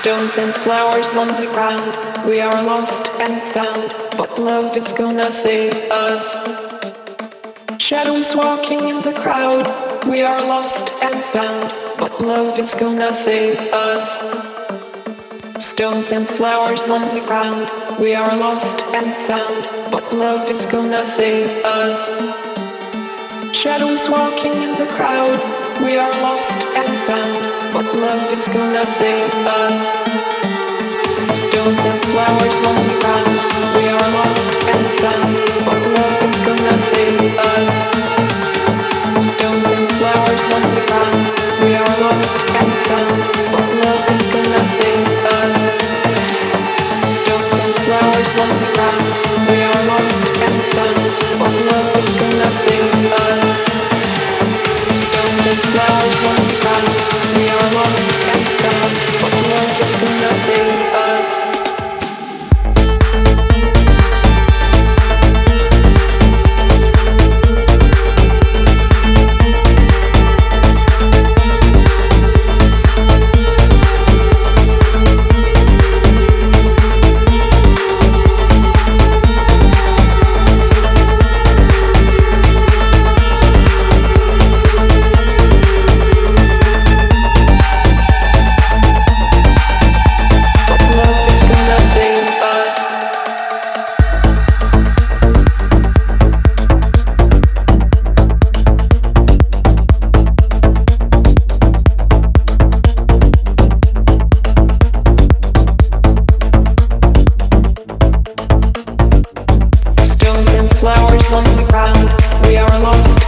Stones and flowers on the ground. We are lost and found, but love is gonna save us. Shadows walking in the crowd. We are lost and found, but love is gonna save us. Stones and flowers on the ground. We are lost and found, but love is gonna save us. Shadows walking in the crowd. We are lost and found, but love is gonna save us. Stones and flowers on the ground. We are lost and found, but love is gonna save us. Stones and flowers on the ground. We are lost and found, but love is gonna save us. Stones and flowers on the ground. We are lost and found, but love is gonna save us.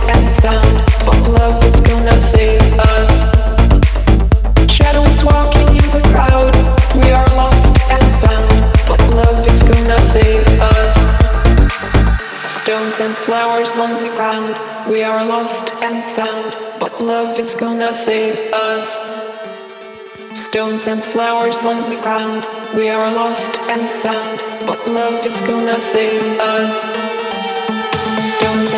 And found, but love is gonna save us. Shadows walking in the crowd, We are lost and found, but love is gonna save us. Stones and flowers on the ground. we are lost and found, but love is gonna save us. Stones and flowers on the ground. We are lost and found, but love is gonna save us. Stones